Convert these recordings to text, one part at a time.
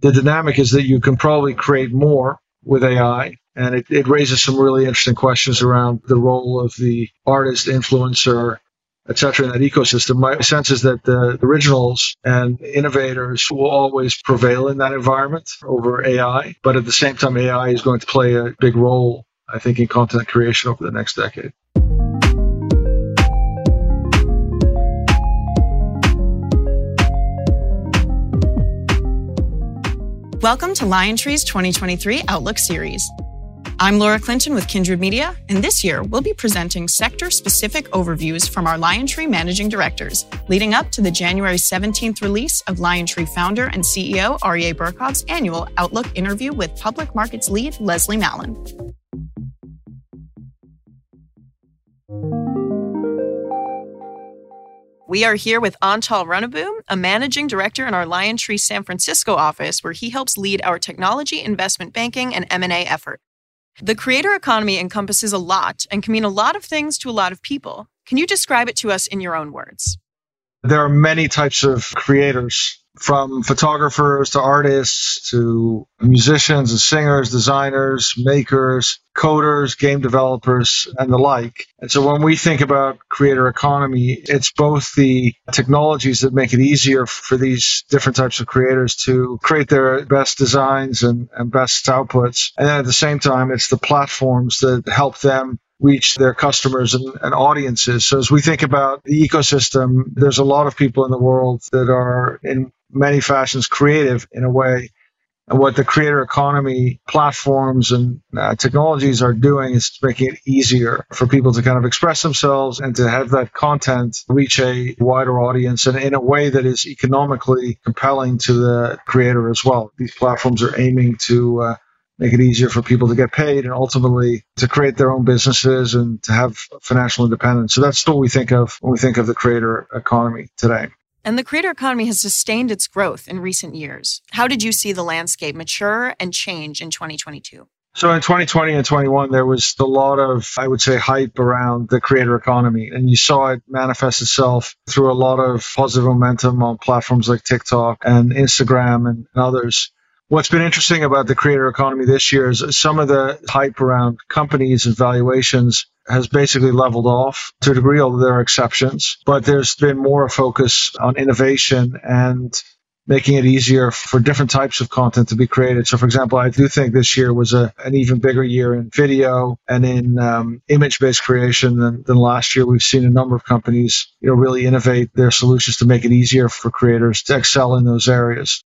The dynamic is that you can probably create more with AI. And it, it raises some really interesting questions around the role of the artist, influencer, etc. in that ecosystem. My sense is that the originals and innovators will always prevail in that environment over AI. But at the same time, AI is going to play a big role, I think, in content creation over the next decade. Welcome to LionTree's 2023 Outlook Series. I'm Laura Clinton with Kindred Media, and this year we'll be presenting sector specific overviews from our LionTree managing directors, leading up to the January 17th release of LionTree founder and CEO Aryeh Bourkoff's annual Outlook interview with public markets lead Leslie Mallon. We are here with Antal Runaboom, a managing director in our LionTree San Francisco office, where he helps lead our technology, investment banking, and M&A effort. The creator economy encompasses a lot and can mean a lot of things to a lot of people. Can you describe it to us in your own words? There are many types of creators from photographers to artists to musicians and singers, designers, makers, coders, game developers, and the like. And so when we think about creator economy, it's both the technologies that make it easier for these different types of creators to create their best designs and, and best outputs. And then at the same time, it's the platforms that help them reach their customers and, and, audiences. So as we think about the ecosystem, there's a lot of people in the world that are in many fashions creative in a way. And what the creator economy platforms and uh, technologies are doing is making it easier for people to kind of express themselves and to have that content reach a wider audience and in a way that is economically compelling to the creator as well. These platforms are aiming to uh, make it easier for people to get paid and ultimately to create their own businesses and to have financial independence. So that's what we think of when we think of the creator economy today. And the creator economy has sustained its growth in recent years. How did you see the landscape mature and change in 2022? So in 2020 and 21, there was a lot of, I would say, hype around the creator economy. And you saw it manifest itself through a lot of positive momentum on platforms like TikTok and Instagram and others. What's been interesting about the creator economy this year is some of the hype around companies and valuations has basically leveled off to a degree, although there are exceptions. But there's been more focus on innovation and making it easier for different types of content to be created. So, for example, I do think this year was a, an even bigger year in video and in um, image-based creation than, than last year. We've seen a number of companies, you know, really innovate their solutions to make it easier for creators to excel in those areas.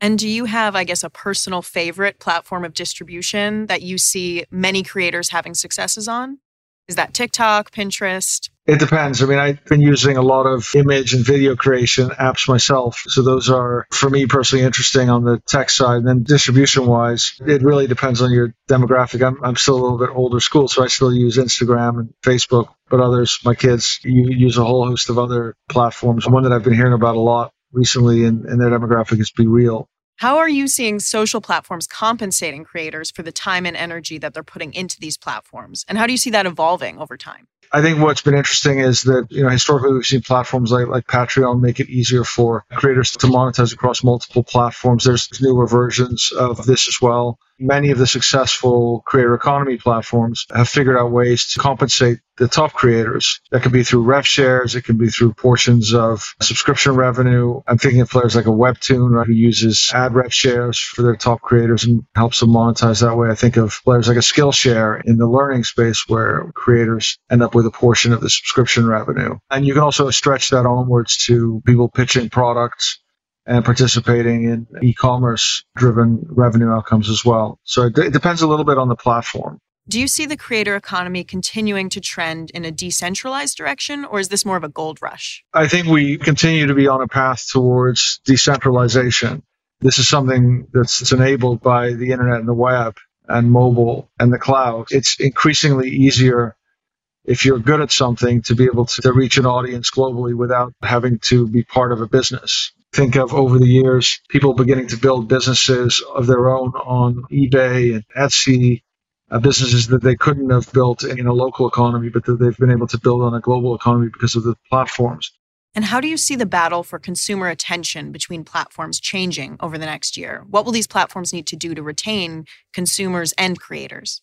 And do you have, I guess, a personal favorite platform of distribution that you see many creators having successes on? Is that TikTok, Pinterest? It depends. I mean, I've been using a lot of image and video creation apps myself. So those are, for me personally, interesting on the tech side. And then distribution wise, it really depends on your demographic. I'm, I'm still a little bit older school, so I still use Instagram and Facebook, but others, my kids, use a whole host of other platforms. One that I've been hearing about a lot recently in, in their demographic is BeReal. How are you seeing social platforms compensating creators for the time and energy that they're putting into these platforms? And how do you see that evolving over time? I think what's been interesting is that, you know, historically we've seen platforms like, like Patreon make it easier for creators to monetize across multiple platforms. There's newer versions of this as well many of the successful creator economy platforms have figured out ways to compensate the top creators. That could be through rev shares, it can be through portions of subscription revenue. I'm thinking of players like a Webtoon, right, who uses ad rev shares for their top creators and helps them monetize that way. I think of players like a Skillshare in the learning space where creators end up with a portion of the subscription revenue. And you can also stretch that onwards to people pitching products and participating in e-commerce driven revenue outcomes as well. So it, d- it depends a little bit on the platform. Do you see the creator economy continuing to trend in a decentralized direction, or is this more of a gold rush? I think we continue to be on a path towards decentralization. This is something that's enabled by the internet and the web and mobile and the cloud. It's increasingly easier if you're good at something to be able to, to reach an audience globally without having to be part of a business think of over the years people beginning to build businesses of their own on eBay and Etsy, uh, businesses that they couldn't have built in a local economy, but that they've been able to build on a global economy because of the platforms. And how do you see the battle for consumer attention between platforms changing over the next year? What will these platforms need to do to retain consumers and creators?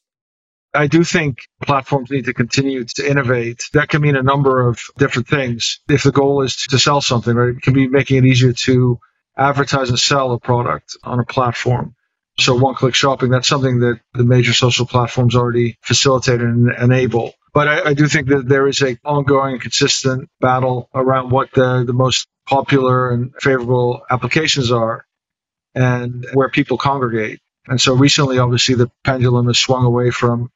I do think platforms need to continue to innovate. That can mean a number of different things. If the goal is to sell something, right, it can be making it easier to advertise and sell a product on a platform. So one click shopping, that's something that the major social platforms already facilitate and enable. But I, I do think that there is a ongoing and consistent battle around what the, the most popular and favorable applications are and where people congregate. And so recently, obviously, the pendulum has swung away from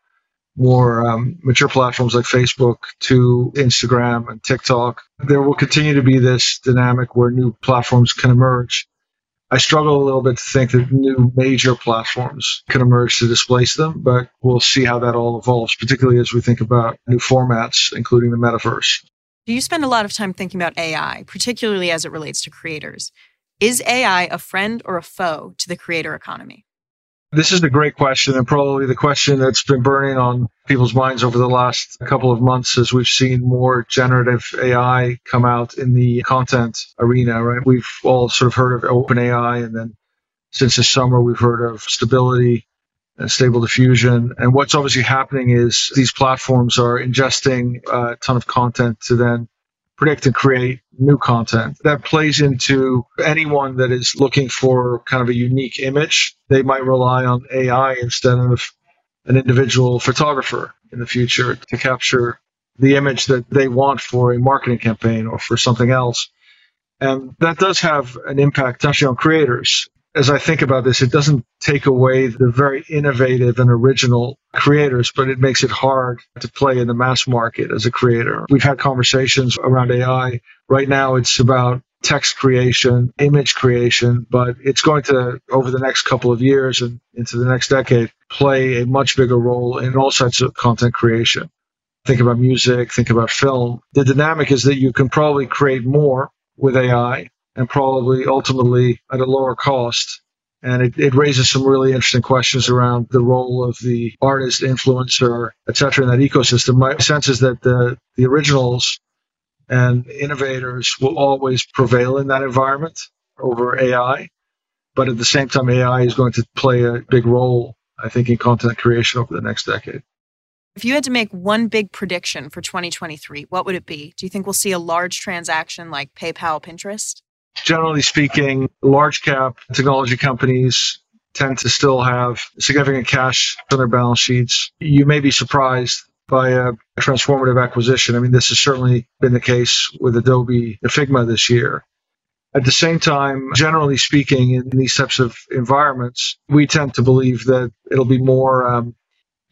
more um, mature platforms like Facebook to Instagram and TikTok. There will continue to be this dynamic where new platforms can emerge. I struggle a little bit to think that new major platforms can emerge to displace them, but we'll see how that all evolves, particularly as we think about new formats, including the metaverse. You spend a lot of time thinking about AI, particularly as it relates to creators. Is AI a friend or a foe to the creator economy? This is a great question, and probably the question that's been burning on people's minds over the last couple of months as we've seen more generative AI come out in the content arena, right? We've all sort of heard of OpenAI, and then since this summer, we've heard of Stability and Stable Diffusion. And what's obviously happening is these platforms are ingesting a ton of content to then predict and create new content. That plays into anyone that is looking for kind of a unique image. They might rely on AI instead of an individual photographer in the future to capture the image that they want for a marketing campaign or for something else. And that does have an impact actually on creators as I think about this, it doesn't take away the very innovative and original creators, but it makes it hard to play in the mass market as a creator. We've had conversations around AI. Right now, it's about text creation, image creation, but it's going to, over the next couple of years and into the next decade, play a much bigger role in all sorts of content creation. Think about music, think about film. The dynamic is that you can probably create more with AI and probably ultimately at a lower cost. And it, it raises some really interesting questions around the role of the artist, influencer, et cetera, in that ecosystem. My sense is that the, the originals and innovators will always prevail in that environment over AI. But at the same time, AI is going to play a big role, I think, in content creation over the next decade. If you had to make one big prediction for 2023, what would it be? Do you think we'll see a large transaction like PayPal, Pinterest? Generally speaking, large cap technology companies tend to still have significant cash on their balance sheets. You may be surprised by a transformative acquisition. I mean, this has certainly been the case with Adobe and Figma this year. At the same time, generally speaking, in these types of environments, we tend to believe that it'll be more um,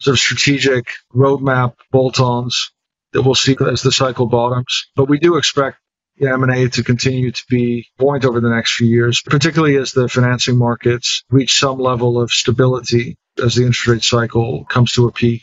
sort of strategic roadmap bolt-ons that we'll see as the cycle bottoms. But we do expect M&A to continue to be buoyant over the next few years, particularly as the financing markets reach some level of stability as the interest rate cycle comes to a peak.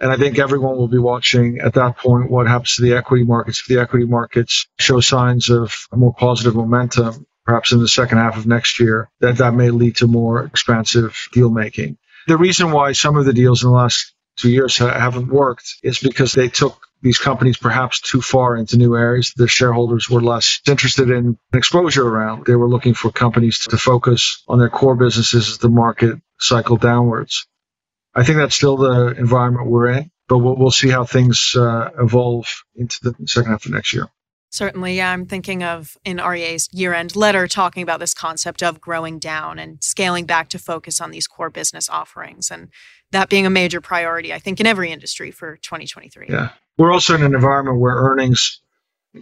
And I think everyone will be watching at that point what happens to the equity markets. If the equity markets show signs of a more positive momentum, perhaps in the second half of next year, that that may lead to more expansive deal making. The reason why some of the deals in the last two years haven't worked is because they took these companies perhaps too far into new areas. The shareholders were less interested in exposure around. They were looking for companies to focus on their core businesses as the market cycled downwards. I think that's still the environment we're in, but we'll, we'll see how things uh, evolve into the second half of next year. Certainly, yeah. I'm thinking of in Aryeh's year end letter talking about this concept of growing down and scaling back to focus on these core business offerings and that being a major priority, I think, in every industry for 2023. Yeah. We're also in an environment where earnings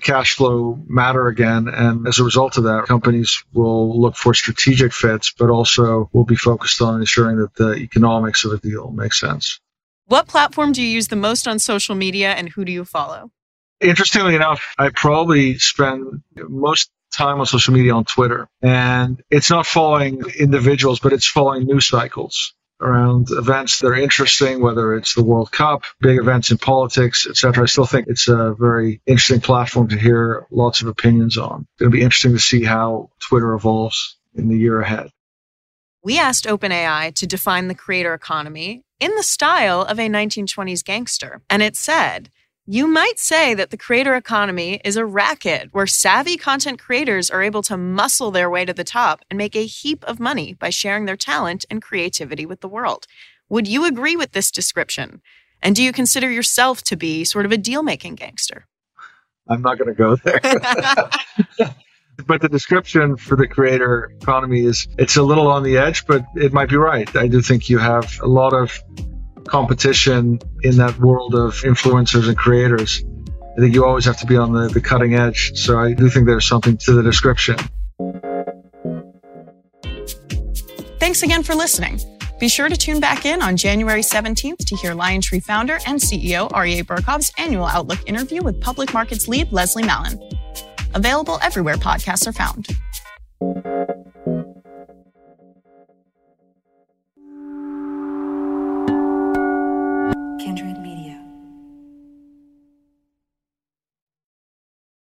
cash flow matter again. And as a result of that, companies will look for strategic fits, but also will be focused on ensuring that the economics of a deal makes sense. What platform do you use the most on social media and who do you follow? Interestingly enough, I probably spend most time on social media on Twitter. And it's not following individuals, but it's following news cycles around events that are interesting, whether it's the World Cup, big events in politics, etc. I still think it's a very interesting platform to hear lots of opinions on. It'll be interesting to see how Twitter evolves in the year ahead. We asked OpenAI to define the creator economy in the style of a 1920s gangster, and it said, You might say that the creator economy is a racket where savvy content creators are able to muscle their way to the top and make a heap of money by sharing their talent and creativity with the world. Would you agree with this description? And do you consider yourself to be sort of a deal making gangster? I'm not going to go there. but the description for the creator economy is it's a little on the edge, but it might be right. I do think you have a lot of competition in that world of influencers and creators. I think you always have to be on the, the cutting edge. So I do think there's something to the description. Thanks again for listening. Be sure to tune back in on January 17th to hear LionTree founder and CEO Aryeh Bourkoff's annual Outlook interview with public markets lead Leslie Mallon. Available everywhere podcasts are found.